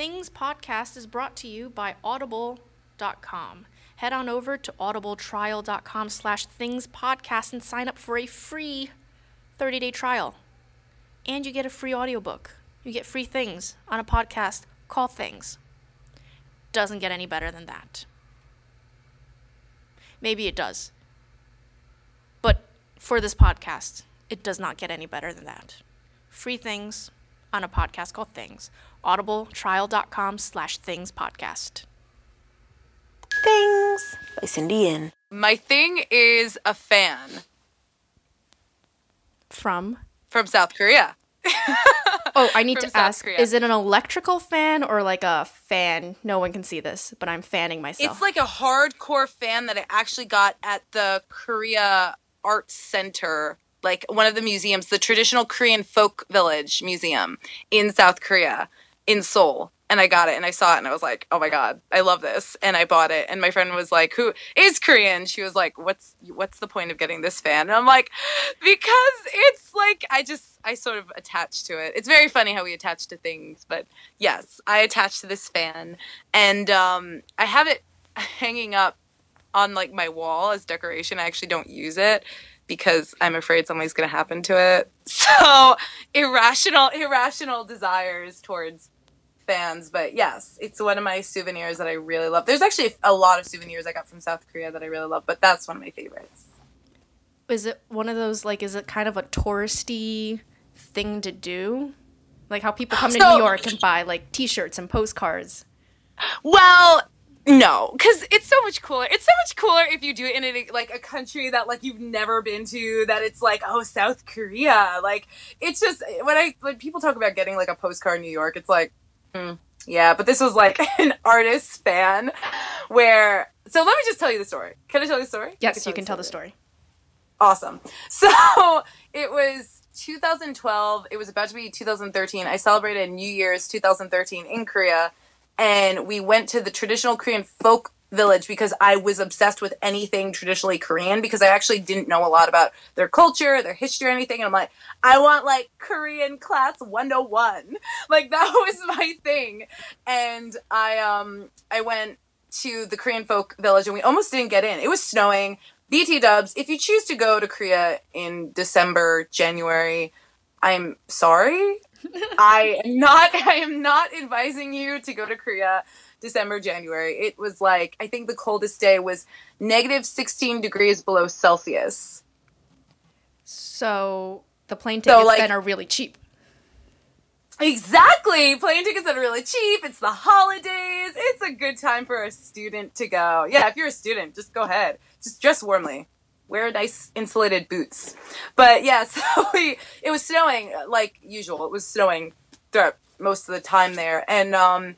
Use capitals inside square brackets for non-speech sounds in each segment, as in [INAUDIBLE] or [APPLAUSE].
Things Podcast is brought to you by Audible.com. Head on over to audibletrial.com slash things podcast and sign up for a free 30-day trial. And you get a free audiobook. You get free things on a podcast called Things. Doesn't get any better than that. Maybe it does. But for this podcast, it does not get any better than that. Free things on a podcast called Things. Audibletrial.com slash things podcast. Things by Cindy In. My thing is a fan From from South Korea. [LAUGHS] Oh, I need From to South ask Korea. is it an electrical fan or like a fan? No one can see this, but I'm fanning myself. It's like a hardcore fan that I actually got at the Korea Art Center, like one of the museums, the traditional Korean folk village museum in South Korea, in Seoul. And I got it and I saw it and I was like, oh my God, I love this. And I bought it. And my friend was like, who is Korean? She was like, what's what's the point of getting this fan? And I'm like, because it's like I just I sort of attached to it. It's very funny how we attach to things, but yes, I attached to this fan. And um I have it [LAUGHS] hanging up on like my wall as decoration. I actually don't use it because I'm afraid something's going to happen to it. [LAUGHS] So, irrational irrational desires towards fans, but yes, it's one of my souvenirs that I really love. There's actually a lot of souvenirs I got from South Korea that I really love, but that's one of my favorites. is it one of those like is it kind of a touristy thing to do? Like how people come to So- New York and buy like t-shirts and postcards. Well, no, because it's so much cooler. It's so much cooler if you do it in a, like a country that like you've never been to. That it's like oh South Korea. Like it's just when I when people talk about getting like a postcard in New York, it's like hmm, yeah. But this was like [LAUGHS] an artist fan where. So let me just tell you the story. Can I tell you the story? Yes, you can tell the story. awesome. [LAUGHS] So it was 2012. It was about to be 2013. I celebrated New Year's 2013 in Korea, and we went to the traditional Korean folk village because I was obsessed with anything traditionally Korean because I actually didn't know a lot about their culture, their history, or anything. And I'm like, I want like Korean class 101. Like that [LAUGHS] was my thing. And I um I went to the Korean folk village and we almost didn't get in. It was snowing. BT dubs, if you choose to go to Korea in December, January, I'm sorry. I am not [LAUGHS] I am not advising you to go to Korea December, January. It was like I think the coldest day was negative 16 degrees below Celsius. So the plane So, tickets like- then are really cheap. Exactly. Plane tickets that are really cheap. It's the holidays. It's a good time for a student to go. Yeah, if you're a student, just go ahead. Just dress warmly. Wear nice insulated boots. But yeah, [LAUGHS] so we, it was snowing like usual. It was snowing throughout most of the time there. And um,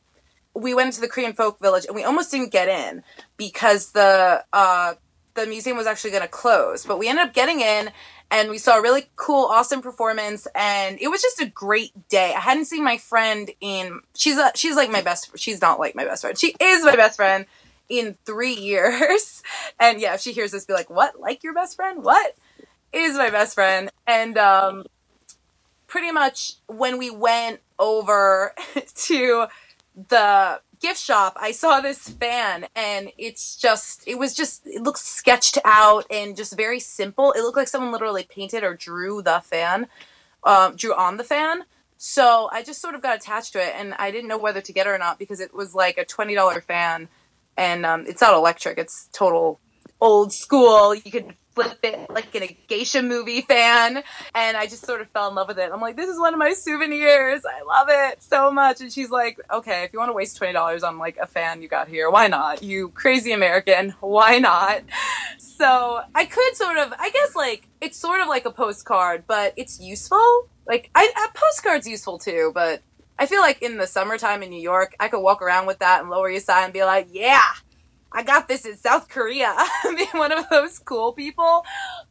we went to the Korean folk village and we almost didn't get in because the uh, the museum was actually going to close. But we ended up getting in and we saw a really cool, awesome performance, and it was just a great day. I hadn't seen my friend in she's a, she's like my best. She's not like my best friend. She is my best friend in three years. [LAUGHS] And yeah, if she hears this, be like, "What? Like your best friend? What? Is my best friend, and um, pretty much when we went over [LAUGHS] to the gift shop, I saw this fan and it's just, it was just, it looks sketched out and just very simple. It looked like someone literally painted or drew the fan, um, drew on the fan. So I just sort of got attached to it and I didn't know whether to get it or not because it was like a $20 fan and um, it's not electric, it's total old school. You could flip it like in a geisha movie fan. And I just sort of fell in love with it. I'm like, this is one of my souvenirs. I love it so much. And she's like, okay, if you want to waste $20 on like a fan you got here, why not? You crazy American, why not? So I could sort of, I guess like, it's sort of like a postcard, but it's useful. Like, I, a postcard's useful too, but I feel like in the summertime in New York, I could walk around with that and Lower East Side and be like, yeah, I got this in South Korea. [LAUGHS] Be one of those cool people.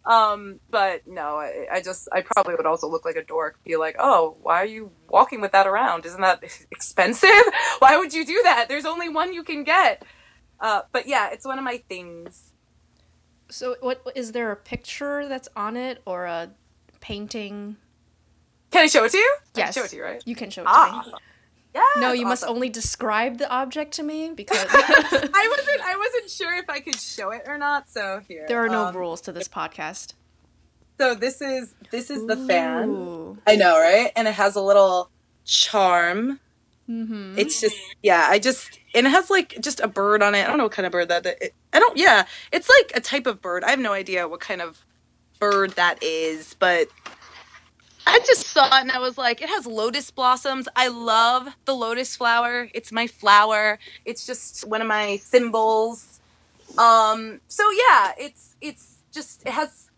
Um, but no, I, I just, I probably would also look like a dork. Be like, oh, why are you walking with that around? Isn't that [LAUGHS] expensive? [LAUGHS] Why would you do that? There's only one you can get. Uh, but yeah, it's one of my things. So what is there a picture that's on it or a painting? Can I show it to you? Yes. show it to you, right? You can show it to Ah, me. yeah, No, you must only describe the object to me because [LAUGHS] I wasn't. I wasn't sure if I could show it or not. So here. there are no um, rules to this podcast. So this is this is the fan. I know, right? And it has a little charm. Mhm. It's just yeah. I just and it has like just a bird on it. I don't know what kind of bird that. that it, I don't. Yeah, it's like a type of bird. I have no idea what kind of bird that is, but I just saw it and I was like, it has lotus blossoms. I love the lotus flower. It's my flower. It's just one of my symbols. Um. So yeah, it's it's just it has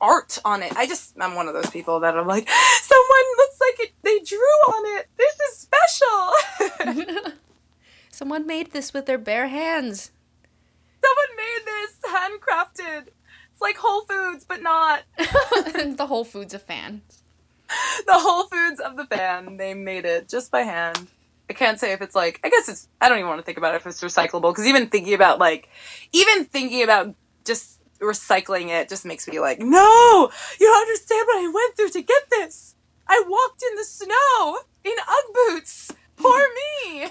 art on it. I just I'm one of those people that I'm like, [GASPS] someone looks like it, they drew on it. This is special. [LAUGHS] [LAUGHS] Someone made this with their bare hands. Someone made this handcrafted. It's like Whole Foods, but not. [LAUGHS] the Whole Foods a fan. [LAUGHS] The Whole Foods of the fan. They made it just by hand. I can't say if it's like. I guess it's. I don't even want to think about it if it's recyclable because even thinking about like, even thinking about just recycling it just makes me like, no, you don't understand what I went through to get this. I walked in the snow in UGG boots. Poor me.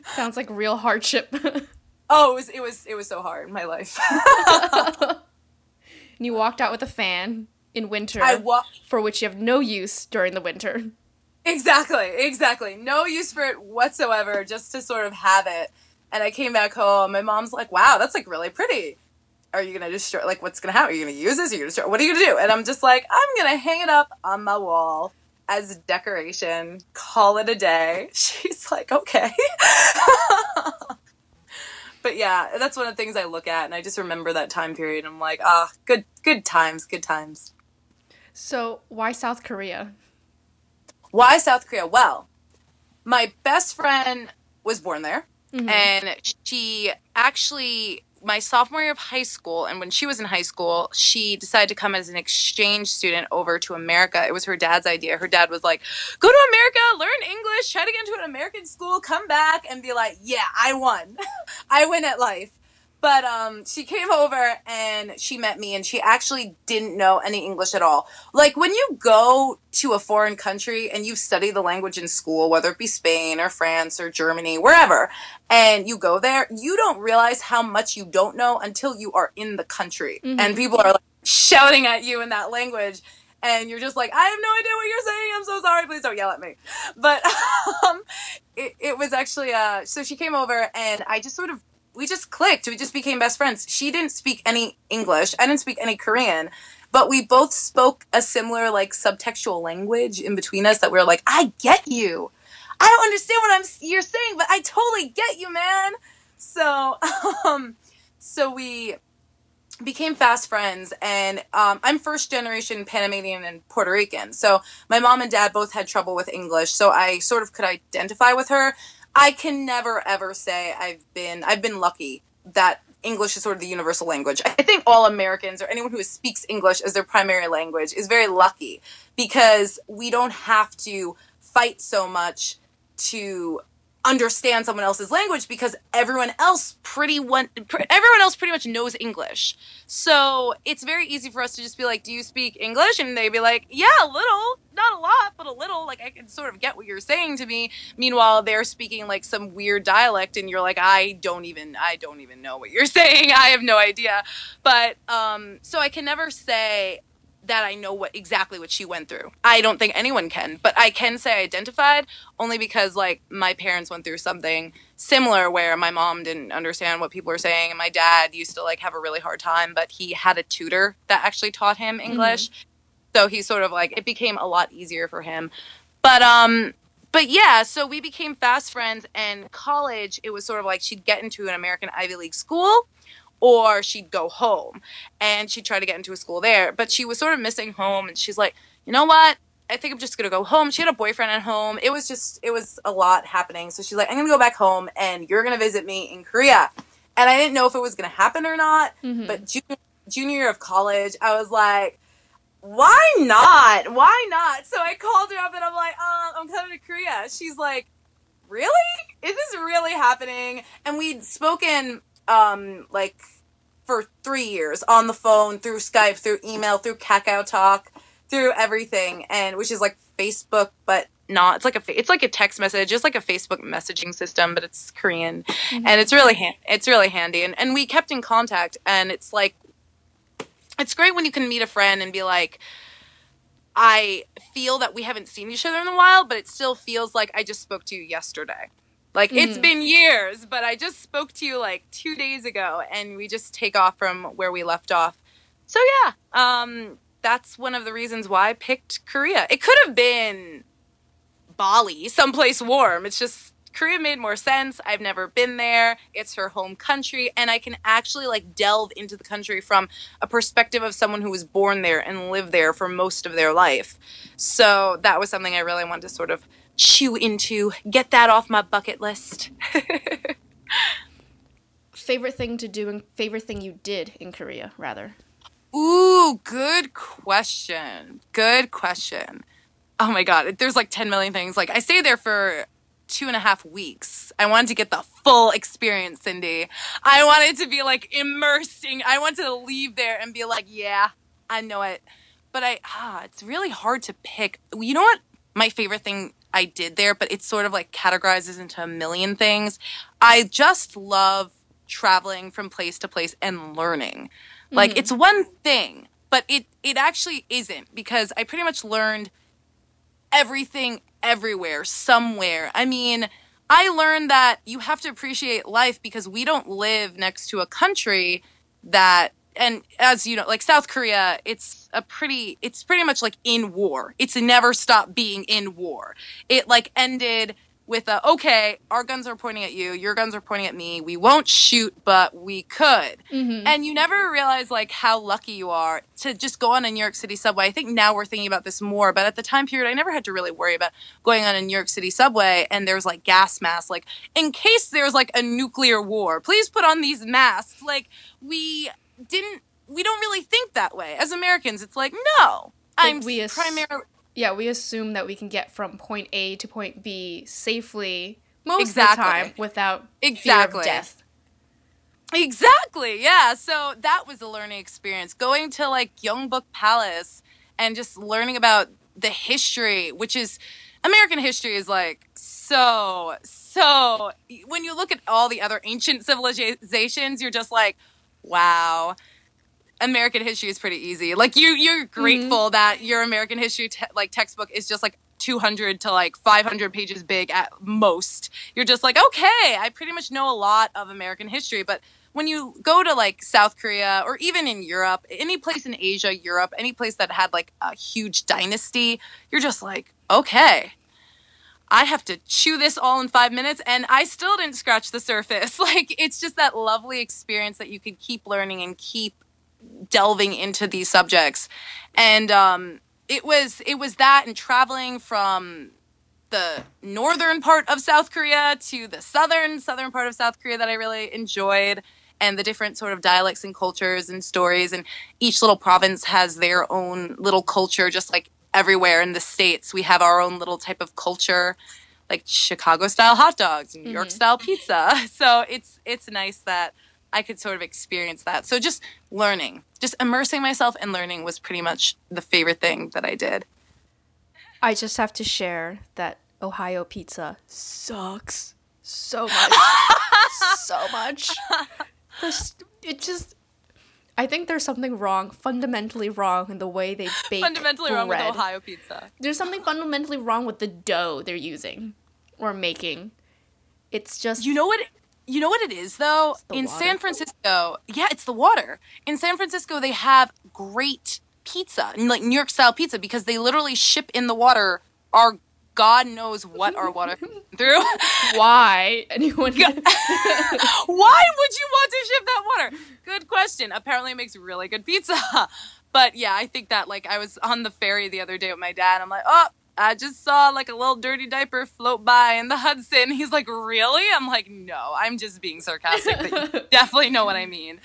[LAUGHS] Sounds like real hardship. [LAUGHS] oh, it was. It was. It was so hard in my life. and you walked out with a fan in winter I walked. for which you have no use during the winter. Exactly, exactly. No use for it whatsoever, just to sort of have it. And I came back home. My mom's like, "Wow, that's like really pretty. Are you gonna just like what's gonna happen? Are you gonna use this? Are you gonna what are you gonna do?" And I'm just like, "I'm gonna hang it up on my wall as decoration. Call it a day." [LAUGHS] She's like, "Okay." [LAUGHS] but yeah, that's one of the things I look at, and I just remember that time period. I'm like, "Ah, good, good times, good times." So, why South Korea? Why South Korea? Well, my best friend was born there, mm-hmm. and she actually my sophomore year of high school, and when she was in high school, she decided to come as an exchange student over to America. It was her dad's idea. Her dad was like, "Go to America, learn English, try to get into an American school, come back, and be like, yeah, I won, [LAUGHS] I win at life." But um, she came over and she met me, and she actually didn't know any English at all. Like when you go to a foreign country and you study the language in school, whether it be Spain or France or Germany, wherever, and you go there, you don't realize how much you don't know until you are in the country, and people are like shouting at you in that language. And you're just like, I have no idea what you're saying. I'm so sorry. Please don't yell at me. But [LAUGHS] um, it, it was actually, uh, so she came over and I just sort of we just clicked. We just became best friends. She didn't speak any English. I didn't speak any Korean, but we both spoke a similar like subtextual language in between us that we were like, I get you. I don't understand what I'm you're saying, but I totally get you, man. So, [LAUGHS] um, so we became fast friends and um, i'm first generation panamanian and puerto rican so my mom and dad both had trouble with english so i sort of could identify with her i can never ever say i've been i've been lucky that english is sort of the universal language. I think all americans or anyone who speaks english as their primary language is very lucky because we don't have to fight so much to understand someone else's language because everyone else pretty one everyone else pretty much knows English. So it's very easy for us to just be like, "Do you speak English?" and they'd be like, "Yeah, a little, not a lot, but a little." Like I can sort of get what you're saying to me. Meanwhile, they're speaking like some weird dialect and you're like, "I don't even I don't even know what you're [LAUGHS] saying. I have no idea." But um so I can never say that I know what exactly what she went through. I don't think anyone can, but I can say I identified only because like my parents went through something similar where my mom didn't understand what people were saying and my dad used to like have a really hard time, but he had a tutor that actually taught him English. So he sort of like it became a lot easier for him. But um but yeah, so we became fast friends and college it was sort of like she'd get into an American Ivy League school or she'd go home and she'd try to get into a school there. But she was sort of missing home and she's like, you know what? I think I'm just gonna go home. She had a boyfriend at home. It was just, it was a lot happening. So she's like, I'm gonna go back home and you're gonna visit me in Korea. And I didn't know if it was gonna happen or not. But junior, junior year of college, I was like, why not? Why not? So I called her up and I'm like, uh, I'm coming to Korea. She's like, really? Is this really happening? And we'd spoken um like for three years on the phone through Skype, through email, through Kakao Talk, through everything, and which is like Facebook, but not. It's like a it's like a text message, just like a Facebook messaging system, but it's Korean, mm-hmm. and it's really ha- it's really handy. And and we kept in contact, and it's like it's great when you can meet a friend and be like. I feel that we haven't seen each other in a while, but it still feels like I just spoke to you yesterday. Like mm. it's been years, but I just spoke to you like two days ago, and we just take off from where we left off. So yeah, um, that's one of the reasons why I picked Korea. It could have been Bali, someplace warm. It's just Korea made more sense. I've never been there. It's her home country and I can actually like delve into the country from a perspective of someone who was born there and lived there for most of their life. So that was something I really wanted to sort of chew into, get that off my bucket list. [LAUGHS] favorite thing to do and favorite thing you did in Korea, rather? Ooh, good question. Good question. Oh my god, there's like 10 million things. Like I stayed there for two and a half weeks. I wanted to get the full experience, Cindy. I wanted to be like immersing. I wanted to leave there and be like, yeah, I know it. But I, ah, it's really hard to pick. You know what? My favorite thing I did there, but it sort of like categorizes into a million things. I just love traveling from place to place and learning. Like mm-hmm. it's one thing, but it it actually isn't because I pretty much learned everything everywhere somewhere. I mean, I learned that you have to appreciate life because we don't live next to a country that and as you know like south korea it's a pretty it's pretty much like in war. It's never stopped being in war. It like ended with a okay our guns are pointing at you. Your guns are pointing at me. We won't shoot but we could. Mm-hmm. and you never realize like how lucky you are to just go on a new york city subway. I think now we're thinking about this more but at the time period i never had to really worry about going on a new york city subway and there's like gas masks. Like in case there's like a nuclear war please put on these masks. Like we didn't we don't really think that way as americans it's like no like i'm we ass- primarily yeah, we assume that we can get from point A to point B safely most exactly. of the time without exactly. fear of death. Exactly. Yeah. So that was a learning experience. Going to like Gyeongbok Palace and just learning about the history, which is American history is like so so when you look at all the other ancient civilizations, you're just like, wow. American history is pretty easy. Like you, you're grateful mm-hmm. that your American history te- like textbook is just like 200 to like 500 pages big at most. You're just like, okay, I pretty much know a lot of American history. But when you go to like South Korea or even in Europe, any place in Asia, Europe, any place that had like a huge dynasty, you're just like, okay, I have to chew this all in five minutes and I still didn't scratch the surface. [LAUGHS] Like, it's just that lovely experience that you could keep learning and keep delving into these subjects and um, it was it was that and traveling from the northern part of south korea to the southern southern part of south korea that i really enjoyed and the different sort of dialects and cultures and stories and each little province has their own little culture just like everywhere in the states we have our own little type of culture like chicago style hot dogs and new york mm-hmm. style pizza [LAUGHS] so it's it's nice that I could sort of experience that. So just learning, just immersing myself in learning was pretty much the favorite thing that I did. I just have to share that Ohio pizza sucks so [LAUGHS] much. so much. [LAUGHS] It just I think there's something wrong, fundamentally wrong in the way they [LAUGHS] bake Fundamentally bread. wrong with Ohio pizza. There's something fundamentally wrong with the dough they're using or making. It's just You know what you know what it is though? In water. San Francisco, yeah, it's the water. In San Francisco, they have great pizza, like New York style pizza, because they literally ship in the water our God knows what our water [LAUGHS] [LAUGHS] through. Why anyone? [LAUGHS] Why would you want to ship that water? Good question. Apparently, it makes really good pizza. But yeah, I think that like I was on the ferry the other day with my dad. I'm like, oh, I just saw like a little dirty diaper float by in the Hudson. He's like, Really? I'm like, No, I'm just being sarcastic. But you definitely know what I mean.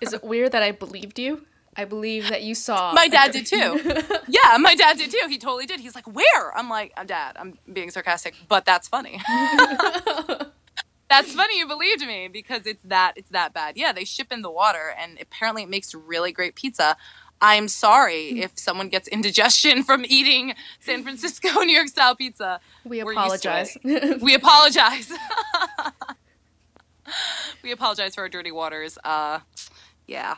Is it weird that I believed you? I believe that you saw. My dad did too. [LAUGHS] yeah, my dad did too. He totally did. He's like, Where? I'm like, I'm dad, I'm being sarcastic, but that's funny. [LAUGHS] that's funny you believed me because it's that it's that bad. Yeah, they ship in the water and apparently it makes really great pizza. I'm sorry if someone gets indigestion from eating San Francisco [LAUGHS] New York style pizza. We We're used to apologize. We apologize. we apologize for our dirty waters. Uh, yeah,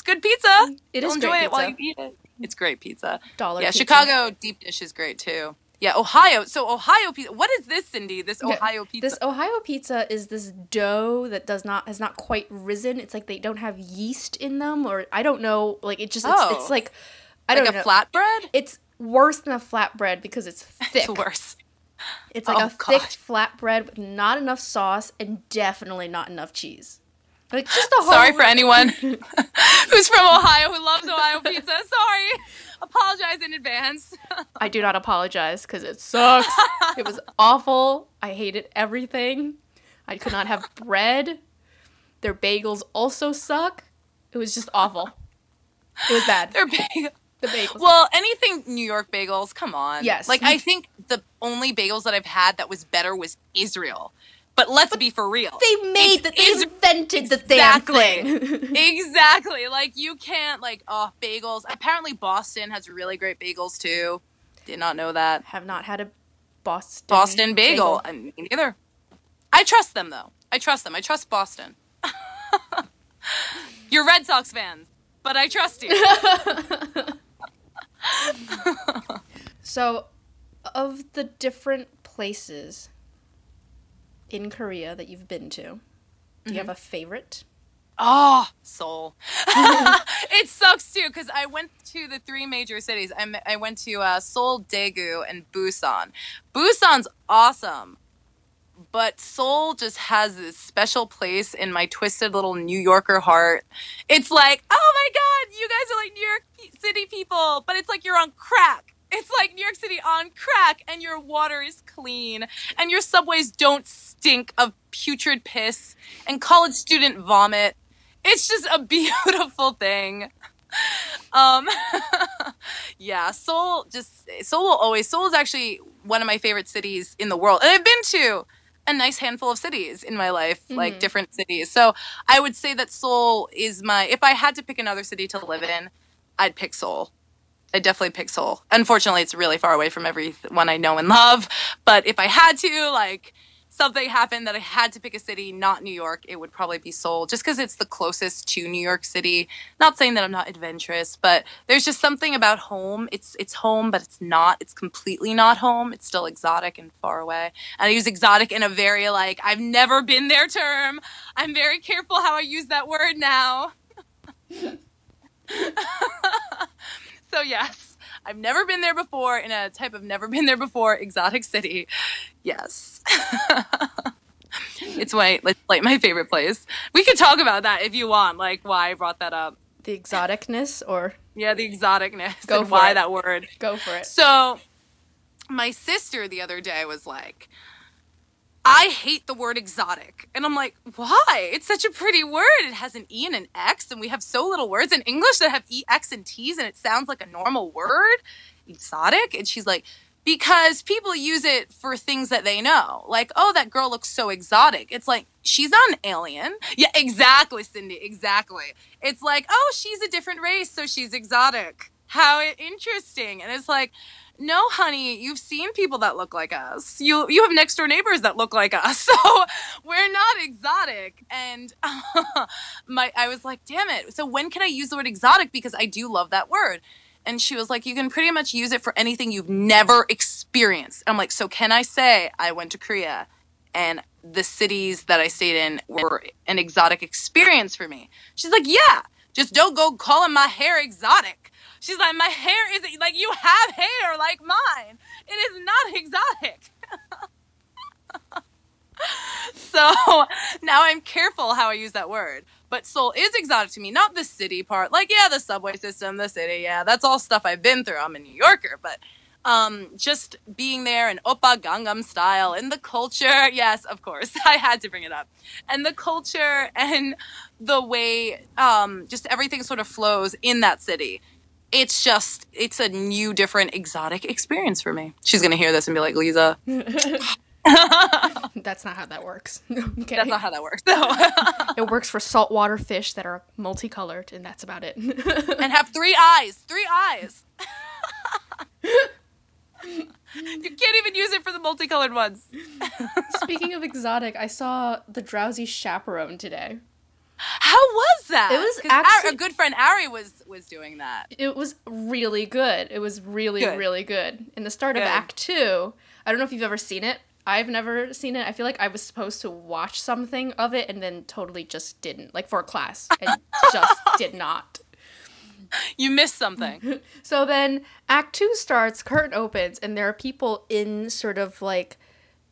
it's good pizza. It You'll enjoy it while you eat it. It's great pizza. Dollar yeah, pizza. Chicago deep dish is great too. Yeah, Ohio. So Ohio pizza. What is this, Cindy? This Ohio pizza. This Ohio pizza is this dough that does not has not quite risen. It's like they don't have yeast in them, or I don't know. Like it just it's, Oh. it's like I like don't a know. flatbread. It's worse than a flatbread because it's [LAUGHS] thick. It's worse. It's like Oh, a thick gosh. flatbread with not enough sauce and definitely not enough cheese. Like just a Sorry for anyone [LAUGHS] who's from Ohio who loves Ohio pizza. Sorry. Apologize in advance. I do not apologize because it sucks. [LAUGHS] it was awful. I hated everything. I could not have bread. Their bagels also suck. It was just awful. It was bad. They're big. The bagels. Well, anything New York bagels, come on. Yes. Like I think the only bagels that I've had that was better was Israel. But let's be for real. they made that. They invented the Exactly. thing. [LAUGHS] exactly. Like you can't like oh bagels. Apparently Boston has really great bagels too. Did not know that. have not had a Boston Boston bagel. I mean, neither. I trust them though. I trust them. I trust Boston. [LAUGHS] You're Red Sox fans, but I trust you. [LAUGHS] So, of the different places in Korea that you've been to, do you Mm-hmm. have a favorite? Oh, Seoul. [LAUGHS] it sucks too because I went to the three major cities. I, I went to uh, Seoul, Daegu, and Busan. Busan's awesome, but Seoul just has this special place in my twisted little New Yorker heart. It's like, oh my God, you guys are like New York City people, but it's like you're on crack. It's like New York City on crack, and your water is clean, and your subways don't stink of putrid piss and college student vomit. It's just a [LAUGHS] beautiful thing. Um, [LAUGHS] yeah, Seoul just Seoul will always Seoul is actually one of my favorite cities in the world, and I've been to a nice handful of cities in my life, like different cities. So I would say that Seoul is my. If I had to pick another city to live in, I'd pick Seoul. I definitely pick Seoul. Unfortunately, it's really far away from everyone I know and love. But if I had to, like, something happened that I had to pick a city, not New York, it would probably be Seoul, just because it's the closest to New York City. Not saying that I'm not adventurous, but there's just something about home. It's it's home, but it's not. It's completely not home. It's still exotic and far away. And I use exotic in a very like I've never been there term. I'm very careful how I use that word now. [LAUGHS] So yes, I've never been there before in a type of never been there before exotic city. Yes. [LAUGHS] it's my like, like my favorite place. We could talk about that if you want, like why I brought that up. The exoticness, or Yeah, the exoticness Go and for why it. that word. go for it. So my sister the other day was like, I hate the word exotic. And I'm like, why? It's such a pretty word. It has an E and an X, and we have so little words in English that have E, X, and T's, and it sounds like a normal word. Exotic? And she's like, because people use it for things that they know. Like, oh, that girl looks so exotic. It's like, she's not an alien. [LAUGHS] Yeah, exactly, Cindy. Exactly. It's like, oh, she's a different race, so she's exotic. How interesting. And it's like, no, honey, you've seen people that look like us. You you have next door neighbors that look like us. [LAUGHS] So we're not exotic. And [LAUGHS] my I was like, damn it. So when can I use the word exotic? Because I do love that word. And she was like, you can pretty much use it for anything you've never experienced. I'm like, so can I say I went to Korea and the cities that I stayed in were an exotic experience for me? She's like, yeah, just don't go calling my hair exotic. She's like, my hair is like you have hair like mine. It is not exotic. [LAUGHS] so now I'm careful how I use that word. But Seoul is exotic to me, not the city part. Like, yeah, the subway system, the city, yeah, that's all stuff I've been through. I'm a New Yorker, but um, just being there in Oppa Gangnam style and the culture, [LAUGHS] yes, of course, [LAUGHS] I had to bring it up. And the culture and the way um, just everything sort of flows in that city. It's just, it's a new, different, exotic experience for me. She's gonna hear this and be like, Liza, [LAUGHS] That's not how that works. [LAUGHS] okay. That's not how that works. though. [LAUGHS] it works for saltwater fish that are multicolored, and that's about it. and have three eyes. Three eyes. you can't even use it for the multicolored ones. Speaking of exotic, I saw the drowsy chaperone today. How was that? It was 'Cause Ari- actually- a good friend Ari was was doing that. It was really good. It was really, Good. really good. In the start of Act Two, I don't know if you've ever seen it. I've never seen it. I feel like I was supposed to watch something of it and then totally just didn't, like for a class, and [LAUGHS] just did not. You missed something. [LAUGHS] So then Act Two starts, curtain opens, and there are people in sort of like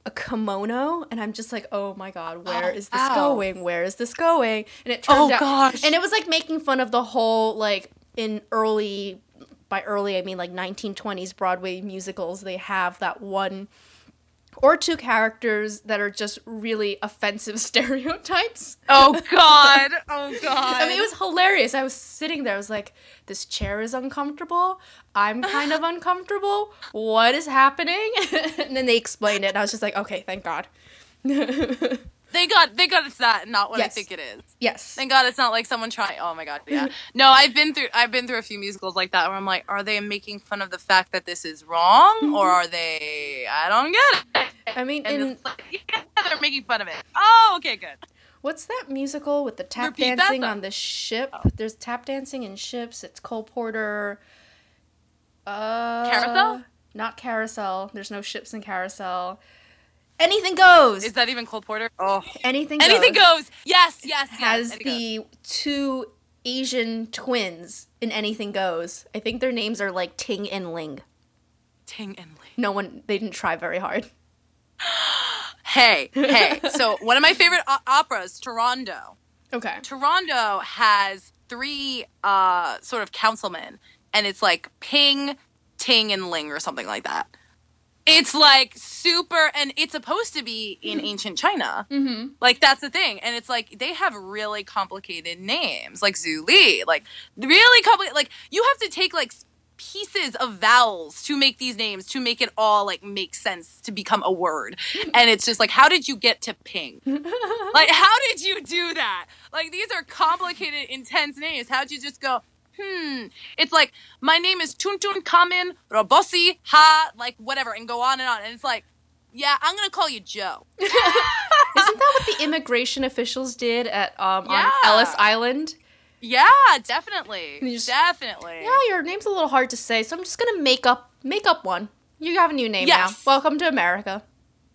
a kimono, and I'm just like, oh my god, where Oh, is this ow. going? Where is this going? And it turned Oh, out, gosh. and it was like making fun of the whole like in early, by early I mean like 1920s Broadway musicals. They have that one or two characters that are just really offensive [LAUGHS] stereotypes. oh [LAUGHS] God. Oh God. I mean, it was hilarious. I was sitting there. I was like, this chair is uncomfortable. I'm kind of [LAUGHS] uncomfortable. What is happening? and then they explained it. And I was just like, okay, thank God. Thank God. Thank God it's that, not what I think it is. yes. Thank God it's not like someone trying. Oh my God. Yeah. [LAUGHS] No, I've been through. I've been through a few musicals like that where I'm like, are they making fun of the fact that this is wrong, or are they? I don't get it. I mean, And in like, [LAUGHS] yeah, they're making fun of it. Oh, okay, good. what's that musical with the tap Repeat dancing on the ship? There's tap dancing in ships. It's Cole Porter. Uh, Carousel? Not Carousel. There's no ships in Carousel. Anything goes. Is that even Cole Porter? Oh, anything anything goes. Yes, yes, yes. has anything goes. the two Asian twins in Anything Goes. I think their names are like Ting and Ling. Ting and Lee. No one, they didn't try very hard. [GASPS] Hey, hey. so one of my favorite o- operas, Turandot. Okay. Turandot has three uh sort of councilmen, and it's like Ping, Ting, and Ling or something like that. It's like super, and it's supposed to be in ancient China. Mm-hmm. Like that's the thing, and it's like they have really complicated names, like Zhu Li, like really complicated. Like you have to take like pieces of vowels to make these names to make it all like make sense to become a word, [LAUGHS] and it's just like, how did you get to Ping? [LAUGHS] like, how did you do that? Like these are complicated, intense names. How'd you just go? Hmm. It's like my name is Tuntun Kamin Robosi Ha, like whatever, and go on and on. And it's like, yeah, I'm gonna call you Joe. [LAUGHS] [LAUGHS] Isn't that what the immigration officials did at um Yeah. on Ellis Island? Yeah, definitely. Just- definitely. Yeah, your name's a little hard to say, so I'm just gonna make up make up one. You have a new name Yes. now. Welcome to America.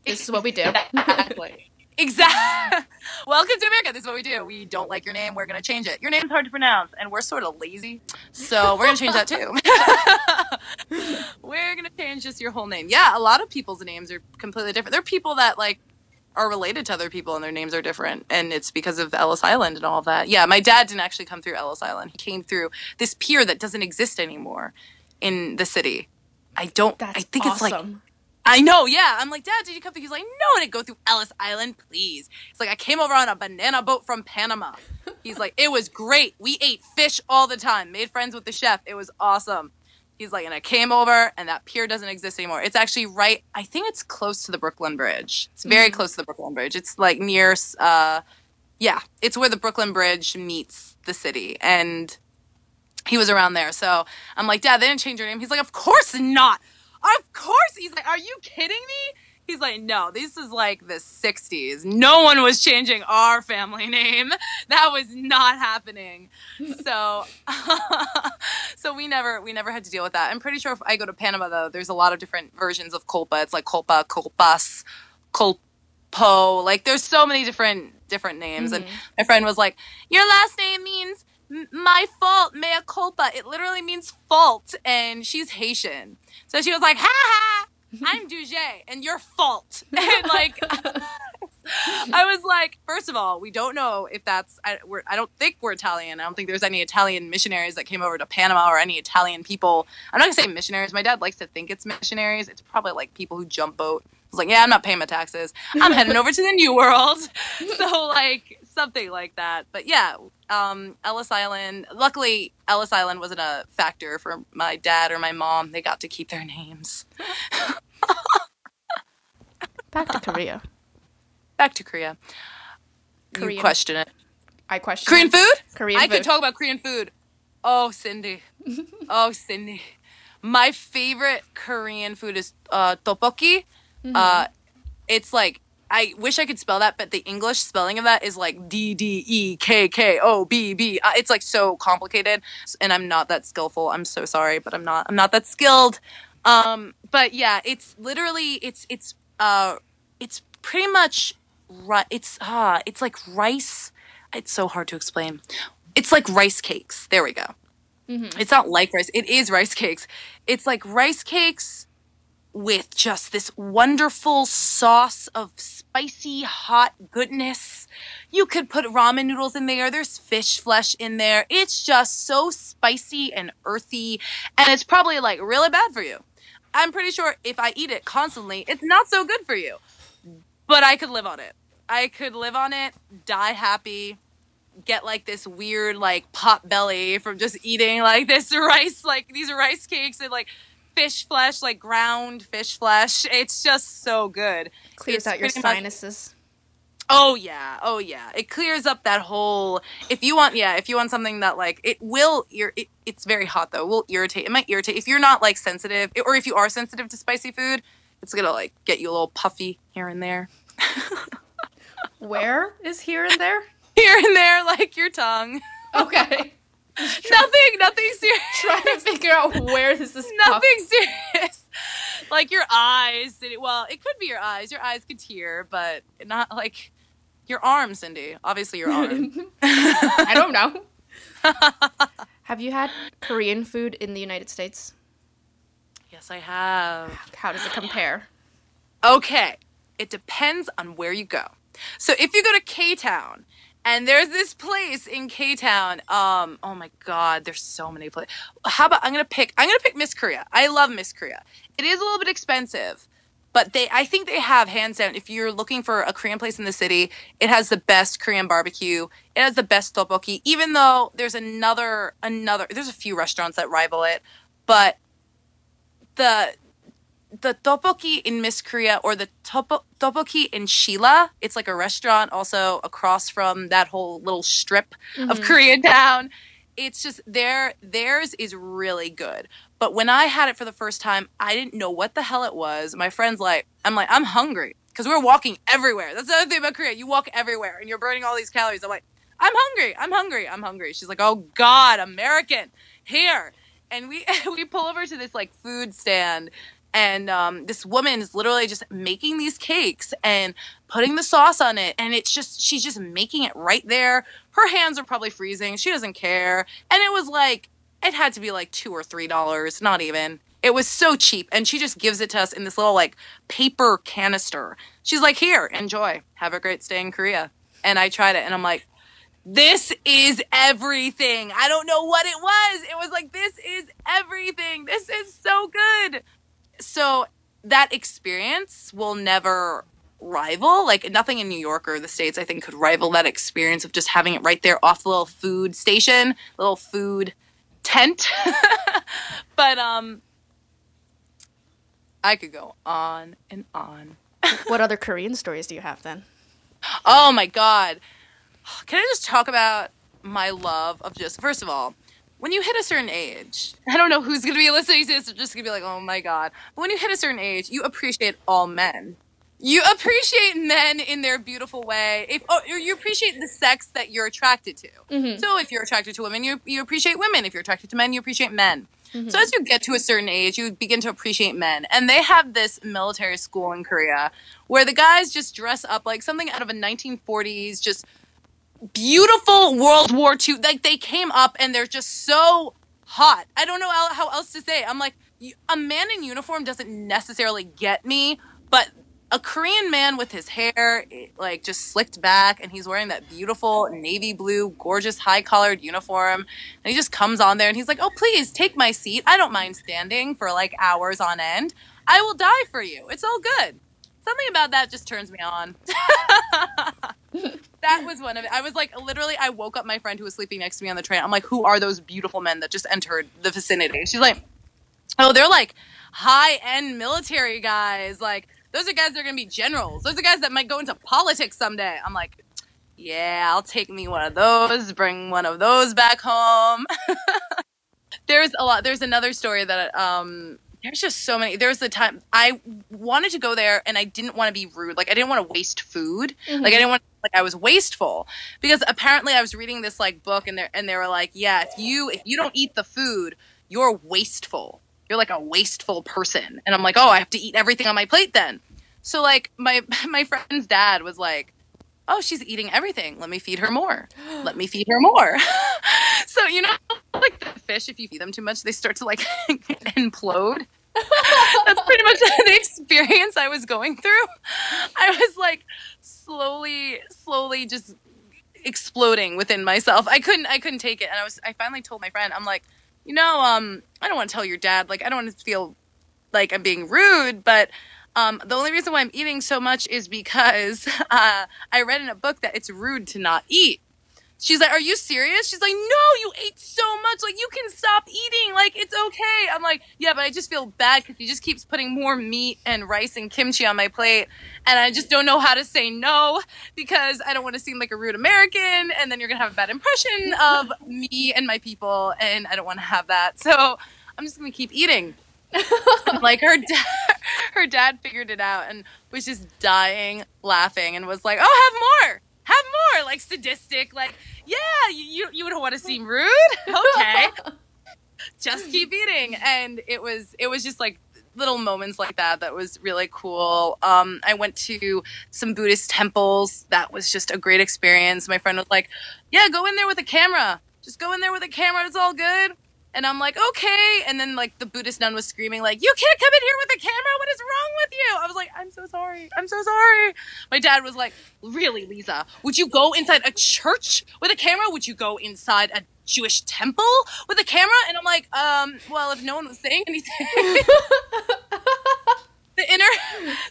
This is what we do. [LAUGHS] Exactly. Exactly. [LAUGHS] Welcome to America. This is what we do. We don't like your name. We're going to change it. Your name's hard to pronounce, and we're sort of lazy. So we're going to change that too. [LAUGHS] we're going to change just your whole name. Yeah, a lot of people's names are completely different. There are people that, like, are related to other people and their names are different and it's because of Ellis Island and all that. Yeah, my dad didn't actually come through Ellis Island. He came through this pier that doesn't exist anymore in the city. I don't That's I think it's like awesome. I know, yeah. I'm like, Dad, did you come through? He's like, No, I didn't go through Ellis Island, please. He's like, I came over on a banana boat from Panama. He's like, It was great. We ate fish all the time, made friends with the chef. It was awesome. He's like, and I came over, and that pier doesn't exist anymore. It's actually right. I think it's close to the Brooklyn Bridge. It's very close to the Brooklyn Bridge. It's like near, uh, yeah, it's where the Brooklyn Bridge meets the city, and he was around there. So I'm like, Dad, they didn't change your name. He's like, Of course not. Of course. He's like, Are you kidding me? He's like, No, this is like the 60s. No one was changing our family name. That was not happening. So, [LAUGHS] so we never we never had to deal with that. I'm pretty sure if I go to Panama though, there's a lot of different versions of Colpa. It's like Colpa, culpas, culpo. Like there's so many different different names. And mm-hmm. my friend was like, Your last name means "M- my fault, mea culpa. It literally means fault, and she's Haitian. So she was like, ha ha, I'm Duje, and your fault. [LAUGHS] And like, [LAUGHS] I was like, first of all, we don't know if that's, I, I don't think we're Italian. I don't think there's any Italian missionaries that came over to Panama or any Italian people. I'm not gonna say missionaries. My dad likes to think it's missionaries. It's probably like people who jump boat. I was like, yeah, I'm not paying my taxes. I'm heading over to the New World. [LAUGHS] So like something like that. But yeah, um, Ellis Island. Luckily, Ellis Island wasn't a factor for my dad or my mom. They got to keep their names. Back to Korea. Back to Korea. Korean. You question it. I question Korean it. food? Korean food. I food. could talk about Korean food. Oh, Cindy. [LAUGHS] oh, Cindy. My favorite Korean food is uh, tteokbokki. Mm-hmm. Uh, it's like I wish I could spell that, but the English spelling of that is like D D E K K O B B. Uh, It's like so complicated, and I'm not that skillful. I'm so sorry, but I'm not. I'm not that skilled. Um, but yeah, it's literally it's it's uh it's pretty much ri- it's ah it's like rice. It's so hard to explain. It's like rice cakes. There we go. It's not like rice. It is rice cakes. It's like rice cakes with just this wonderful sauce of spicy hot goodness. You could put ramen noodles in there. There's fish flesh in there. It's just so spicy and earthy and it's probably like really bad for you. I'm pretty sure if I eat it constantly, it's not so good for you. But I could live on it. I could live on it, die happy, get like this weird like pot belly from just eating like this rice, like these rice cakes and like fish flesh, like ground fish flesh. [LAUGHS] It's just so good. Clears It's out your pretty much- sinuses. Oh yeah, oh yeah. It clears up that whole. If you want, yeah, if you want something that like it will, ir- it, it's very hot though. Will irritate. It might irritate if you're not like sensitive, or if you are sensitive to spicy food. It's gonna like get you a little puffy here and there, [LAUGHS] Where is here and there? here and there, like your tongue. Okay. [LAUGHS] [LAUGHS] nothing, nothing serious. Trying to figure out where this is. [LAUGHS] Nothing serious. like your eyes. Well, it could be your eyes. Your eyes could tear, but not like your arm, Cindy. Obviously, your arm. [LAUGHS] I don't know. Have you had Korean food in the United States? yes, I have. How does it compare? Okay, it depends on where you go. So if you go to K Town, and there's this place in K Town. Um, oh my God, there's so many places. How about I'm gonna pick? I'm gonna pick Miss Korea. I love Miss Korea. It is a little bit expensive, but they I think they have hands down. If you're looking for a Korean place in the city, it has the best Korean barbecue. It has the best tteokbokki. Even though there's another another there's a few restaurants that rival it, but the the tteokbokki in Miss Korea or the topo- tteokbokki in Sheila. It's like a restaurant also across from that whole little strip of mm-hmm. Koreatown. It's just their theirs is really good. But when I had it for the first time, I didn't know what the hell it was. My friend's like, I'm like, I'm hungry because we're walking everywhere. That's the other thing about Korea. You walk everywhere and you're burning all these calories. I'm like, I'm hungry. I'm hungry. I'm hungry. She's like, oh God, American here. And we [LAUGHS] we pull over to this like food stand and um, this woman is literally just making these cakes and putting the sauce on it and it's just she's just making it right there her hands are probably freezing she doesn't care and it was like it had to be like two or three dollars not even it was so cheap and she just gives it to us in this little like paper canister she's like here enjoy have a great stay in korea and i tried it and i'm like this is everything. I don't know what it was. It was like, this is everything. This is so good. So that experience will never rival. Like, nothing in New York or the States, I think, could rival that experience of just having it right there off the little food station, little food tent. [LAUGHS] but, um, I could go on and on. [LAUGHS] What other Korean stories do you have then? Oh my god. Can I just talk about my love of just first of all, when you hit a certain age, I don't know who's gonna be listening to this, they're just gonna be like, oh my god. But when you hit a certain age, you appreciate all men. You appreciate men in their beautiful way. If oh, or you appreciate the sex that you're attracted to. Mm-hmm. So if you're attracted to women, you you appreciate women. If you're attracted to men, you appreciate men. Mm-hmm. So as you get to a certain age, you begin to appreciate men. And they have this military school in Korea where the guys just dress up like something out of a 1940s just beautiful World War II. Like they came up and they're just so hot. I don't know how else to say. it. I'm like a man in uniform doesn't necessarily get me, but a Korean man with his hair eh, like just slicked back and he's wearing that beautiful navy blue, gorgeous high collared uniform. And he just comes on there and he's like, "Oh, please take my seat. I don't mind standing for like hours on end. I will die for you. It's all good." Something about that just turns me on. [LAUGHS] that was one of it. I was like, literally, I woke up my friend who was sleeping next to me on the train. I'm like, who are those beautiful men that just entered the vicinity? She's like, oh, they're like high end military guys. Like, those are guys that are gonna be generals. Those are guys that might go into politics someday. I'm like, yeah, I'll take me one of those, bring one of those back home. [LAUGHS] there's a lot. There's another story that um, there's just so many. There's the time I wanted to go there and I didn't want to be rude. Like I didn't want to waste food. Mm-hmm. Like I didn't want like I was wasteful because apparently I was reading this like book and they and they were like, yeah, if you if you don't eat the food, you're wasteful. You're like a wasteful person. And I'm like, oh, I have to eat everything on my plate then. So like my [LAUGHS] my friend's dad was like, oh, she's eating everything. Let me feed her more. Let me feed her more. [LAUGHS] so you know, like the fish, if you feed them too much, they start to like [LAUGHS] implode. That's pretty much the experience I was going through. I was like slowly, slowly just exploding within myself. I couldn't, I couldn't take it, and I was. I finally told my friend, I'm like, you know, um, I don't want to tell your dad. Like, I don't want to feel like I'm being rude, but um, the only reason why I'm eating so much is because [LAUGHS] uh, I read in a book that it's rude to not eat. She's like, Are you serious? She's like, No, you ate so much. Like, you can stop eating. Like, it's okay. I'm like, Yeah, but I just feel bad because he just keeps putting more meat and rice and kimchi on my plate. And I just don't know how to say no because I don't want to seem like a rude American. And then you're going to have a bad impression [LAUGHS] of me and my people. And I don't want to have that. So I'm just going to keep eating. like her [LAUGHS] dad her dad figured it out and was just dying laughing and was like oh have more have more like sadistic like yeah you you, don't want to seem rude. [LAUGHS] Okay. Just keep eating. And it was it was just like little moments like that that was really cool. Um i went to some buddhist temples. That was just a great experience. My friend was like yeah go in there with a camera. Just go in there with a camera. It's all good and I'm like, okay. And then like the Buddhist nun was screaming, like, you can't come in here with a camera. What is wrong with you? I was like, I'm so sorry. I'm so sorry. My dad was like, really, Liza? Would you go inside a church with a camera? Would you go inside a Jewish temple with a camera? And I'm like, um, well, if no one was saying anything. [LAUGHS] the inner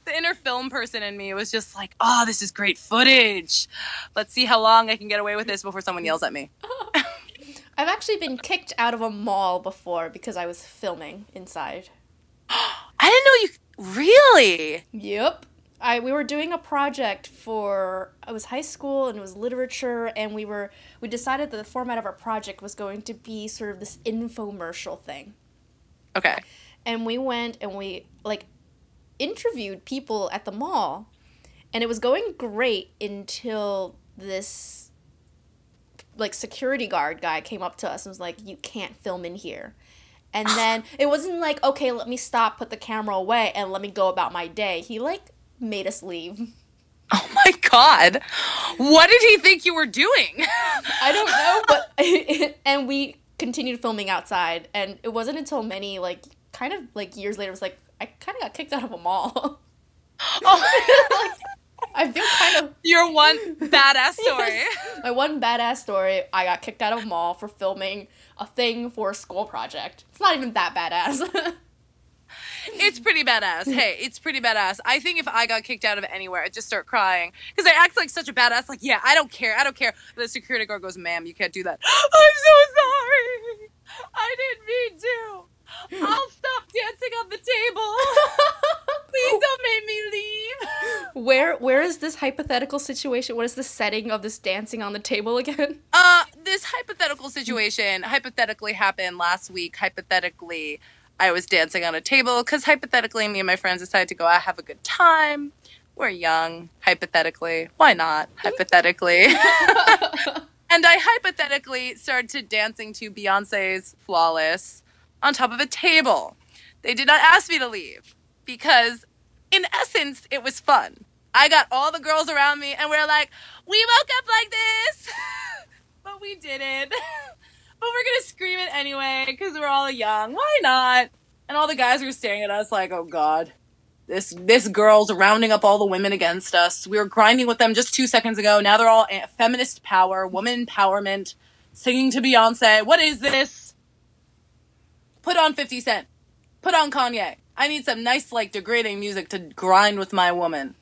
the inner film person in me was just like, oh, this is great footage. Let's see how long I can get away with this before someone yells at me. [LAUGHS] I've actually been kicked out of a mall before because I was filming inside. [GASPS] I didn't know you really. Yep. I we were doing a project for it was high school and it was literature and we were we decided that the format of our project was going to be sort of this infomercial thing. Okay. And we went and we like interviewed people at the mall and it was going great until this like security guard guy came up to us and was like, "You can't film in here." And then it wasn't like, "Okay, let me stop, put the camera away, and let me go about my day." He like made us leave. [LAUGHS] Oh my god. What did he think you were doing? I don't know, but [LAUGHS] [LAUGHS] and we continued filming outside and it wasn't until many like kind of like years later it was like I kind of got kicked out of a mall. Oh. like, I feel kind of [LAUGHS] Your one badass [LAUGHS] story. Yes. My one badass story, I got kicked out of a mall for filming a thing for a school project. It's not even that badass. [LAUGHS] It's pretty badass. Hey, it's pretty badass. I think if I got kicked out of anywhere, I'd just start crying because I act like such a badass. Like, yeah, I don't care. I don't care. The security guard goes, "Ma'am, you can't do that." [GASPS] I'm so sorry. I didn't mean to. I'll stop dancing on the table. [LAUGHS] Please don't make me leave. where where is this hypothetical situation? What is the setting of this dancing on the table again? Uh, this hypothetical situation hypothetically happened last week. Hypothetically, I was dancing on a table because hypothetically, me and my friends decided to go out have a good time. We're young, hypothetically. Why not? Hypothetically. [LAUGHS] [LAUGHS] and I hypothetically started to dancing to Beyonce's Flawless on top of a table. They did not ask me to leave because, in essence, it was fun. I got all the girls around me and we are like, we woke up like this, [LAUGHS] but we didn't. [LAUGHS] but we're gonna scream it anyway because we're all young. Why not? And all the guys were staring at us like, oh god, this this girl's rounding up all the women against us. We were grinding with them just two seconds ago. Now they're all feminist power, woman empowerment, singing to Beyonce. What is this? Put on Fifty Cent. Put on Kanye. I need some nice, like, degrading music to grind with my woman.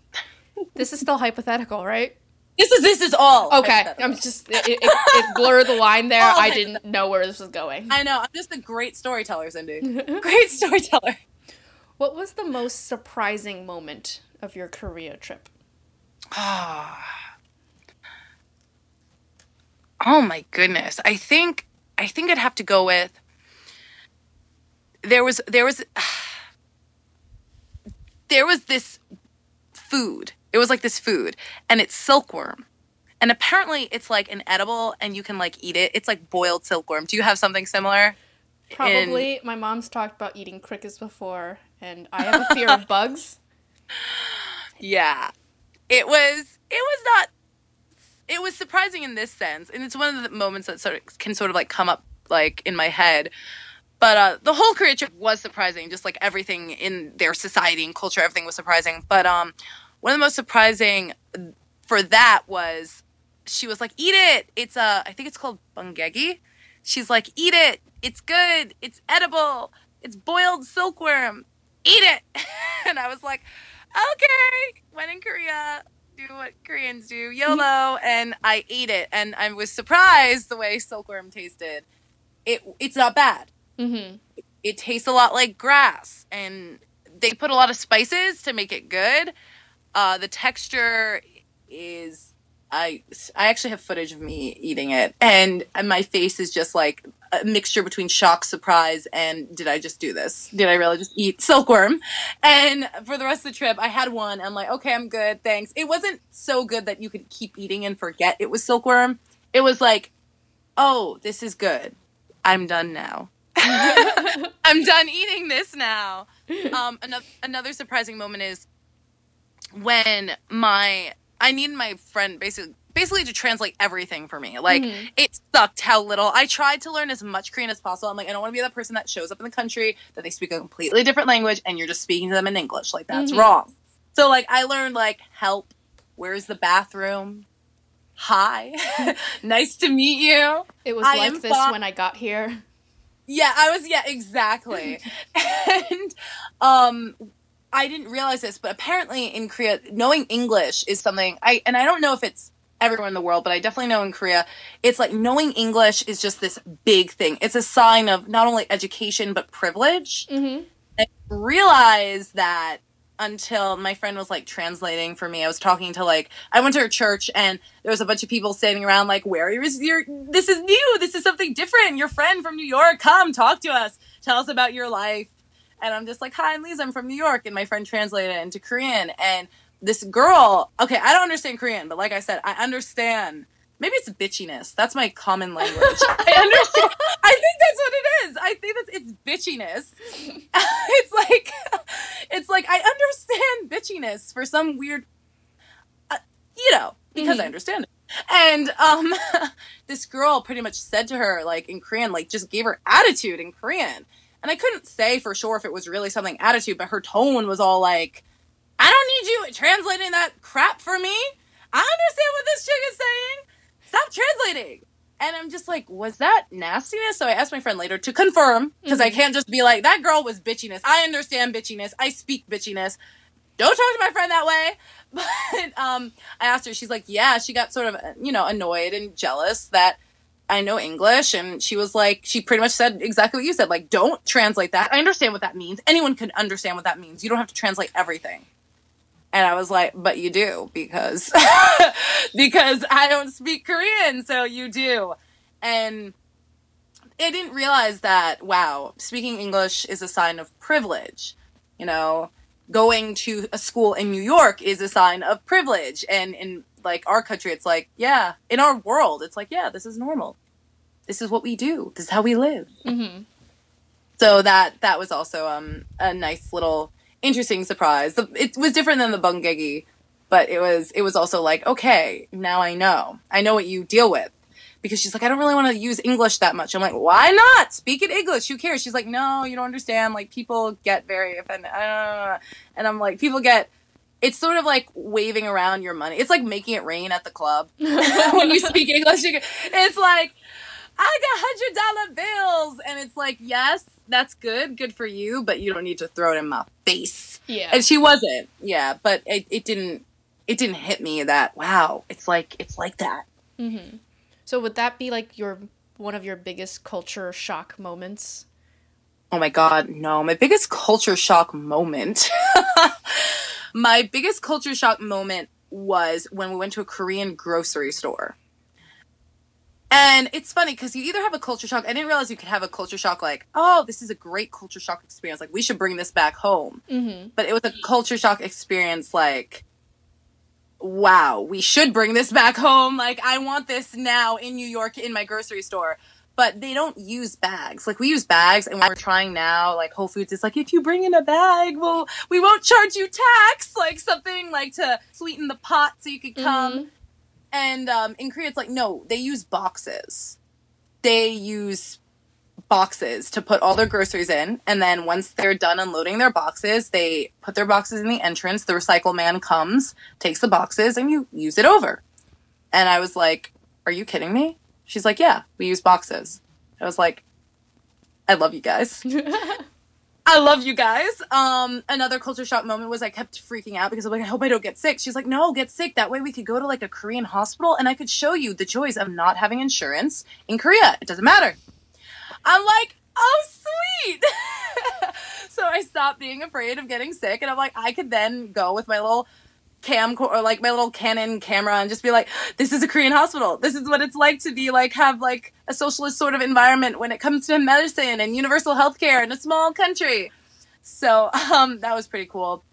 This is still hypothetical, right? This is this is all. Okay. I'm just it, it, it blurred the line there. All I didn't know where this was going. I know. I'm just a great storyteller, Cindy. [LAUGHS] great storyteller. What was the most surprising moment of your Korea trip? [SIGHS] Oh my goodness. I think I think I'd have to go with there was there was [SIGHS] there was this food. It was like this food and it's silkworm. And apparently it's like an edible and you can like eat it. It's like boiled silkworm. Do you have something similar? Probably. In... My mom's talked about eating crickets before and I have a fear of [LAUGHS] bugs. Yeah. It was it was not it was surprising in this sense, and it's one of the moments that sort of can sort of like come up like in my head. But uh, the whole Korea trip was surprising, just like everything in their society and culture, everything was surprising. But um, one of the most surprising for that was she was like, "Eat it! It's a, uh, I think it's called bungegi." She's like, "Eat it! It's good! It's edible! It's boiled silkworm! Eat it!" [LAUGHS] and I was like, "Okay." When in Korea, do what Koreans do, YOLO, and I ate it, and I was surprised the way silkworm tasted. It it's not bad. Mm-hmm. It, tastes a lot like grass, and they put a lot of spices to make it good. Uh, the texture is I I actually have footage of me eating it, and my face is just like a mixture between shock, surprise, and did I just do this? Did I really just eat silkworm? And for the rest of the trip, I had one. I'm like, okay, I'm good, thanks. It wasn't so good that you could keep eating and forget it was silkworm. It was like, oh, this is good. I'm done now. [LAUGHS] I'm done eating this now. Um, another another surprising moment is when my I need my friend basically basically to translate everything for me. Like mm-hmm. it sucked how little I tried to learn as much Korean as possible. I'm like, I don't want to be that person that shows up in the country that they speak a completely different language and you're just speaking to them in English. Like that's mm-hmm. wrong. So like I learned like help, where's the bathroom? Hi. [LAUGHS] nice to meet you. It was I like this when I got here. Yeah, I was yeah, exactly. and um I didn't realize this, but apparently in Korea, knowing English is something I and I don't know if it's everywhere in the world, but I definitely know in Korea, it's like knowing English is just this big thing. It's a sign of not only education but privilege. Mm-hmm. I realized that until my friend was like translating for me. I was talking to like I went to a church and there was a bunch of people standing around like, "Where is your? This is new. This is something different. Your friend from New York, come talk to us. Tell us about your life." And I'm just like, "Hi, I'm Liza. I'm from New York." And my friend translated it into Korean and this girl, okay, I don't understand Korean, but like I said, I understand. Maybe it's bitchiness. That's my common language. [LAUGHS] I understand. I think that's what it is. I think that's it's bitchiness. [LAUGHS] it's like, it's like I understand bitchiness for some weird, uh, you know, because mm-hmm. I understand it. And um, [LAUGHS] this girl pretty much said to her, like in Korean, like just gave her attitude in Korean. And I couldn't say for sure if it was really something attitude, but her tone was all like, I don't need you translating that crap for me. I understand what this chick is saying. Stop translating. And I'm just like, was that nastiness? So I asked my friend later to confirm because mm-hmm. I can't just be like, that girl was bitchiness. I understand bitchiness. I speak bitchiness. Don't talk to my friend that way. [LAUGHS] But um, I asked her, she's like, yeah, she got sort of, you know, annoyed and jealous that I know English. And she was like, she pretty much said exactly what you said. Like, don't translate that. I understand what that means. Anyone could understand what that means. You don't have to translate everything. And I was like, but you do because [LAUGHS] because I don't speak Korean, so you do. And I didn't realize that wow, speaking English is a sign of privilege. You know, going to a school in New York is a sign of privilege and in like our country it's like, yeah, in our world it's like, yeah, this is normal. This is what we do. This is how we live. hmm So that that was also um a nice little interesting surprise. It was different than the bungegi, but it was it was also like, okay, now I know. I know what you deal with. Because she's like, I don't really want to use English that much. I'm like, why not? Speak in English. Who cares? She's like, no, you don't understand. Like people get very offended. And I'm like, people get it's sort of like waving around your money. It's like making it rain at the club [LAUGHS] [LAUGHS] when you speak English. It's like, I got hundred dollar bills, and it's like, yes, that's good, good for you, but you don't need to throw it in my face. Yeah. And she wasn't. Yeah, but it, it didn't it didn't hit me that wow, it's like it's like that. Mm-hmm. So would that be like your one of your biggest culture shock moments? Oh my god, no. My biggest culture shock moment. [LAUGHS] My biggest culture shock moment was when we went to a Korean grocery store. And it's funny because you either have a culture shock. I didn't realize you could have a culture shock like, oh, this is a great culture shock experience. Like, we should bring this back home. Mm-hmm. But it was a culture shock experience like, wow, we should bring this back home. Like, I want this now in New York in my grocery store. But they don't use bags. Like we use bags, and we're trying now. Like Whole Foods is like, if you bring in a bag, well, we won't charge you tax. Like something like to sweeten the pot so you could come. Mhm. And um, in Korea, it's like no, they use boxes. They use boxes to put all their groceries in, and then once they're done unloading their boxes, they put their boxes in the entrance. The recycle man comes, takes the boxes, and you use it over. And I was like, "Are you kidding me?" She's like, "Yeah, we use boxes." I was like, "I love you guys." [LAUGHS] I love you guys. Um, another culture shock moment was I kept freaking out because I'm like, I hope I don't get sick. She's like, no, get sick. That way we could go to like a Korean hospital and I could show you the joys of not having insurance in Korea. It doesn't matter. I'm like, oh, sweet. [LAUGHS] so I stopped being afraid of getting sick and I'm like, I could then go with my little cam or like my little Canon camera and just be like, this is a Korean hospital. This is what it's like to be like have like a socialist sort of environment when it comes to medicine and universal healthcare in a small country. So um, that was pretty cool.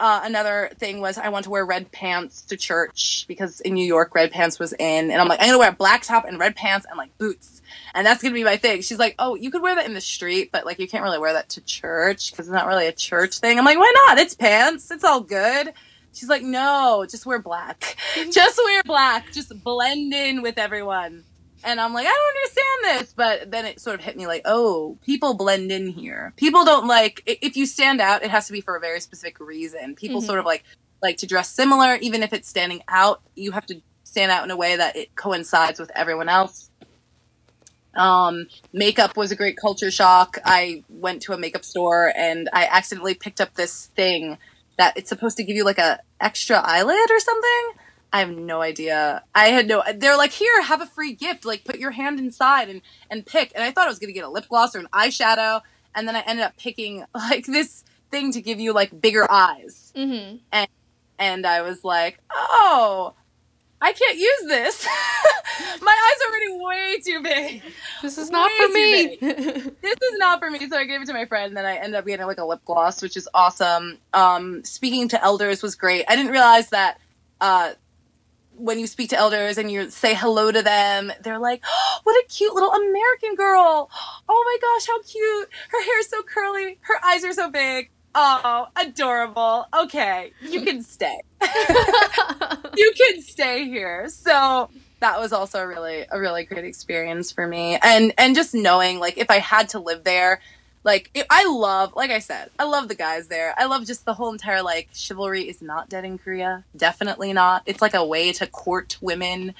Uh, another thing was I want to wear red pants to church because in New York red pants was in, and I'm like I'm gonna wear a black top and red pants and like boots, and that's gonna be my thing. She's like, oh, you could wear that in the street, but like you can't really wear that to church because it's not really a church thing. I'm like, why not? It's pants. It's all good. She's like, no, just wear black. [LAUGHS] just wear black. Just blend in with everyone. And I'm like, I don't understand this. But then it sort of hit me like, oh, people blend in here. People don't like, if you stand out, it has to be for a very specific reason. People Mhm. sort of like, like to dress similar, even if it's standing out, you have to stand out in a way that it coincides with everyone else. Um, makeup was a great culture shock. I went to a makeup store and I accidentally picked up this thing that it's supposed to give you like a extra eyelid or something. I have no idea. I had no. They're like, here, have a free gift. Like, put your hand inside and and pick. And I thought I was gonna get a lip gloss or an eyeshadow, and then I ended up picking [LAUGHS] like this thing to give you like bigger eyes. Mm-hmm. And I was like, oh, I can't use this. [LAUGHS] My eyes are already way too big. This is not Way for me. [LAUGHS] this is not for me. So I gave it to my friend, and then I ended up getting like a lip gloss, which is awesome. Um, speaking to elders was great. I didn't realize that uh, when you speak to elders and you say hello to them, they're like, oh, "What a cute little American girl! Oh my gosh, how cute! Her hair's so curly. Her eyes are so big. Oh, adorable. Okay, you can stay. [LAUGHS] you [LAUGHS] can stay here." So that was also really a really great experience for me. And and just knowing like if i had to live there like it, i love like i said i love the guys there. I love just the whole entire like chivalry is not dead in korea. Definitely not. It's like a way to court women.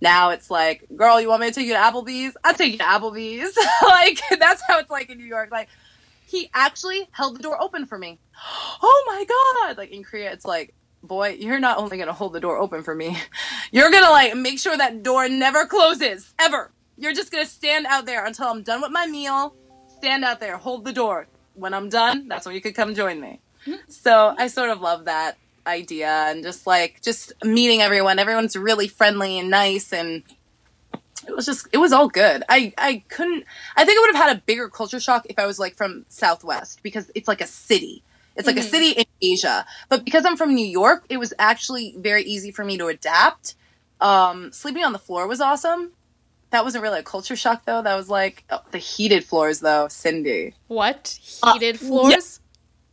Now it's like girl you want me to take you to applebee's? I'll take you to applebee's. [LAUGHS] Like that's how it's like in new york. Like he actually held the door open for me [GASPS] oh my god like in korea it's like boy you're not only gonna hold the door open for me [LAUGHS] you're gonna like make sure that door never closes ever. You're just gonna stand out there until I'm done with my meal. Stand out there, hold the door. When I'm done, that's when you could come join me. Mm-hmm. So I sort of love that idea and just like just meeting everyone. Everyone's really friendly and nice and it was just it was all good. I I couldn't I think I would have had a bigger culture shock if I was like from Southwest because it's like a city. It's like a Mhm. city in Asia. But because I'm from New York, it was actually very easy for me to adapt. Um, sleeping on the floor was awesome. That wasn't really a culture shock though. That was like oh, the heated floors though, Cindy. what? Uh, Heated floors?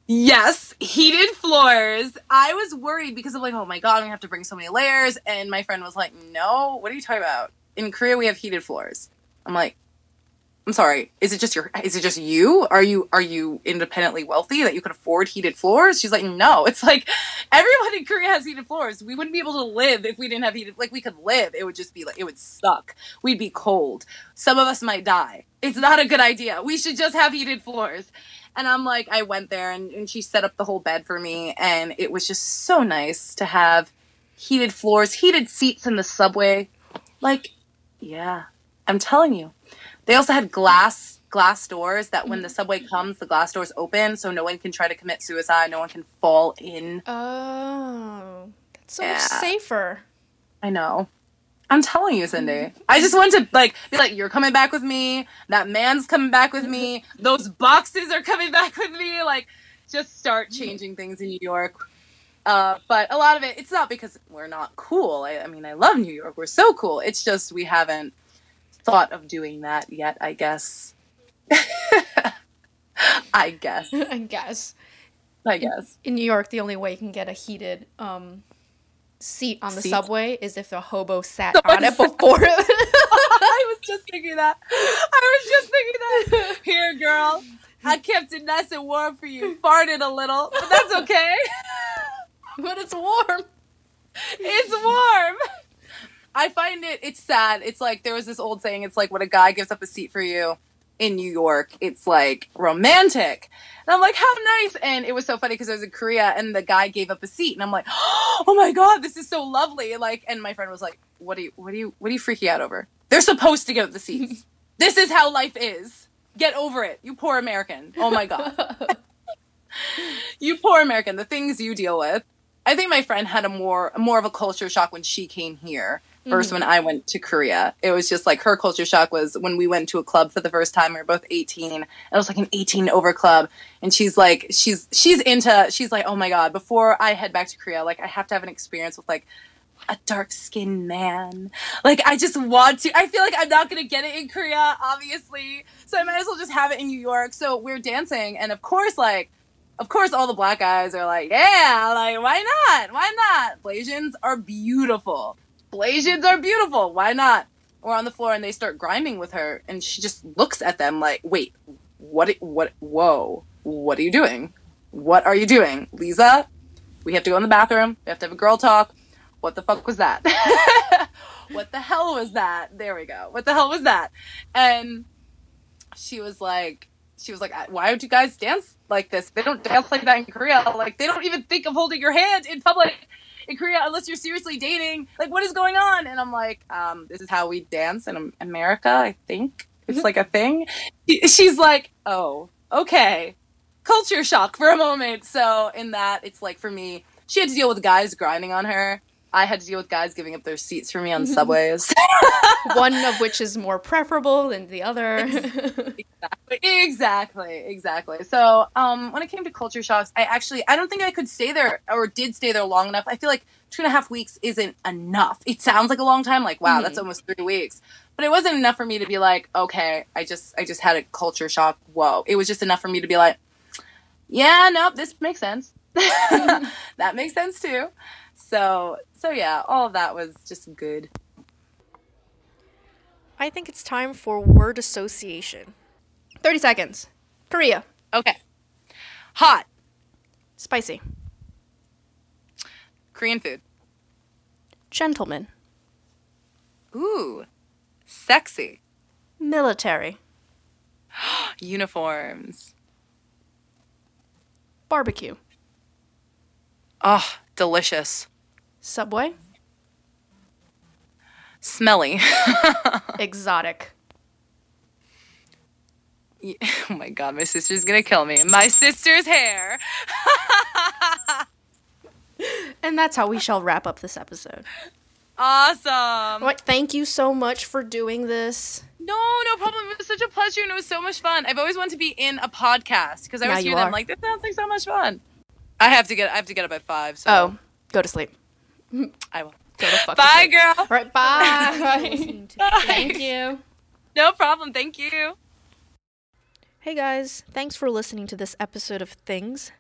Yes, heated floors. I was worried because I'm like, oh my god, I'm gonna have to bring so many layers. And my friend was like, no, what are you talking about? In Korea, we have heated floors. I'm like, I'm sorry. Is it just your? Is it just you? Are you are you independently wealthy that you can afford heated floors? She's like, no. It's like everyone in Korea has heated floors. We wouldn't be able to live if we didn't have heated. Like we could live. It would just be like it would suck. We'd be cold. Some of us might die. It's not a good idea. We should just have heated floors. And I'm like, I went there and, and she set up the whole bed for me. And it was just so nice to have heated floors, heated seats in the subway. Like, yeah, I'm telling you. They also had glass glass doors that when the mm. subway comes, the glass doors open so no one can try to commit suicide, no one can fall in. Oh, that's so much safer. I know. I'm telling you, Cindy. Mm. I just want to like be like, you're coming back with me. That man's coming back with me. [LAUGHS] Those boxes are coming back with me. Like, just start mm. changing things in New York. Uh, but a lot of it, it's not because we're not cool. I, I mean, I love New York. We're so cool. It's just we haven't thought of doing that yet. I guess. [LAUGHS] [LAUGHS] I guess. I guess. I guess. In New York, the only way you can get a heated um, seat on the Seat? subway is if the hobo sat Someone on it [LAUGHS] before. I was just thinking that. I was just thinking that. Here, girl. I kept it nice and warm for you. Farted a little, but that's okay. [LAUGHS] but it's warm. It's warm. I find it, it's sad. It's like there was this old saying, it's like when a guy gives up a seat for you in New York, it's like romantic. And I'm like, how nice. And it was so funny because I was in Korea and the guy gave up a seat. And I'm like, [GASPS] oh my God, this is so lovely. Like, and my friend was like, what are you, what are you, what are you freaking out over? They're supposed to give up the seats. [LAUGHS] this is how life is. Get over it. You poor American. Oh my God. [LAUGHS] you poor American. The things you deal with. I think my friend had a more more of a culture shock when she came here versus when I went to Korea. It was just like her culture shock was when we went to a club for the first time. We were both 18. It was like an 18 over club. And she's like, she's she's into she's like, oh my god, before I head back to Korea, like I have to have an experience with like a dark skinned man. Like I just want to I feel like I'm not gonna get it in Korea, obviously. So I might as well just have it in New York. So we're dancing and of course like of course all the black guys are like, yeah, like why not? Why not? Blasians are beautiful. Blasians are beautiful. Why not? We're on the floor and they start grinding with her and she just looks at them like, wait, what what whoa. What are you doing? What are you doing? Liza, we have to go in the bathroom. We have to have a girl talk. What the fuck was that? [LAUGHS] what the hell was that? There we go. What the hell was that? And she was like, she was like, why would you guys dance like this? They don't dance like that in Korea. Like, they don't even think of holding your hand in public in Korea unless you're seriously dating. Like, what is going on? And I'm like, um, this is how we dance in America, I think. It's like a thing. She's like, oh, okay. Culture shock for a moment. So, in that, it's like for me, she had to deal with guys grinding on her. I had to deal with guys giving up their seats for me on subways. [LAUGHS] One of which is more preferable than the other. [LAUGHS] exactly. Exactly. So um when it came to culture shocks i actually i don't think i could stay there or did stay there long enough. I feel like two and a half weeks isn't enough. It sounds like a long time like wow that's almost three weeks. But it wasn't enough for me to be like okay i just i just had a culture shock. Whoa. It was just enough for me to be like yeah nope this makes sense. [LAUGHS] That makes sense too. So so yeah all of that was just good. I think it's time for word association. 30 seconds. Korea. okay hot Spicy. korean food Gentleman. ooh sexy Military. [GASPS] uniforms Barbecue. Oh, delicious. Subway. Smelly. [LAUGHS] Exotic. Yeah, [LAUGHS] oh my god, my sister's gonna kill me. My sister's hair. [LAUGHS] And that's how we shall wrap up this episode. Awesome. All right, thank you so much for doing this. No, no problem. It was such a pleasure and it was so much fun. I've always wanted to be in a podcast because I Now always you hear them are. like this sounds like so much fun. I have to get I have to get up at five. So Oh, go to sleep. I will. Go to fuck Bye, girl. All right, bye. [LAUGHS] Bye. Thank you. No problem. Thank you. Hey guys, thanks for listening to this episode of Things.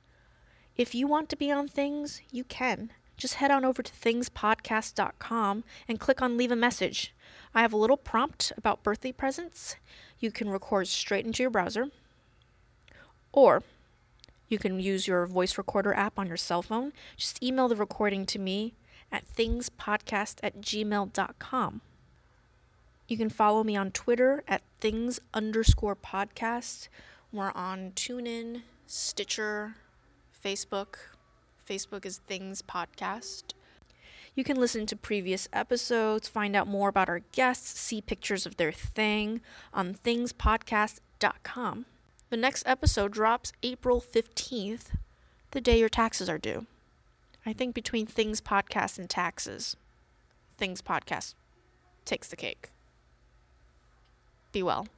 If you want to be on Things, you can. Just head on over to thingspodcast.com and click on leave a message. I have a little prompt about birthday presents. You can record straight into your browser, or you can use your voice recorder app on your cell phone. Just email the recording to me at thingspodcast at gmail.com. You can follow me on Twitter at things underscore podcast. We're on TuneIn, Stitcher, Facebook. Facebook is Things Podcast. You can listen to previous episodes, find out more about our guests, see pictures of their thing on thingspodcast.com. The next episode drops April 15th, the day your taxes are due. I think between Things Podcast and taxes, Things Podcast takes the cake. Be well.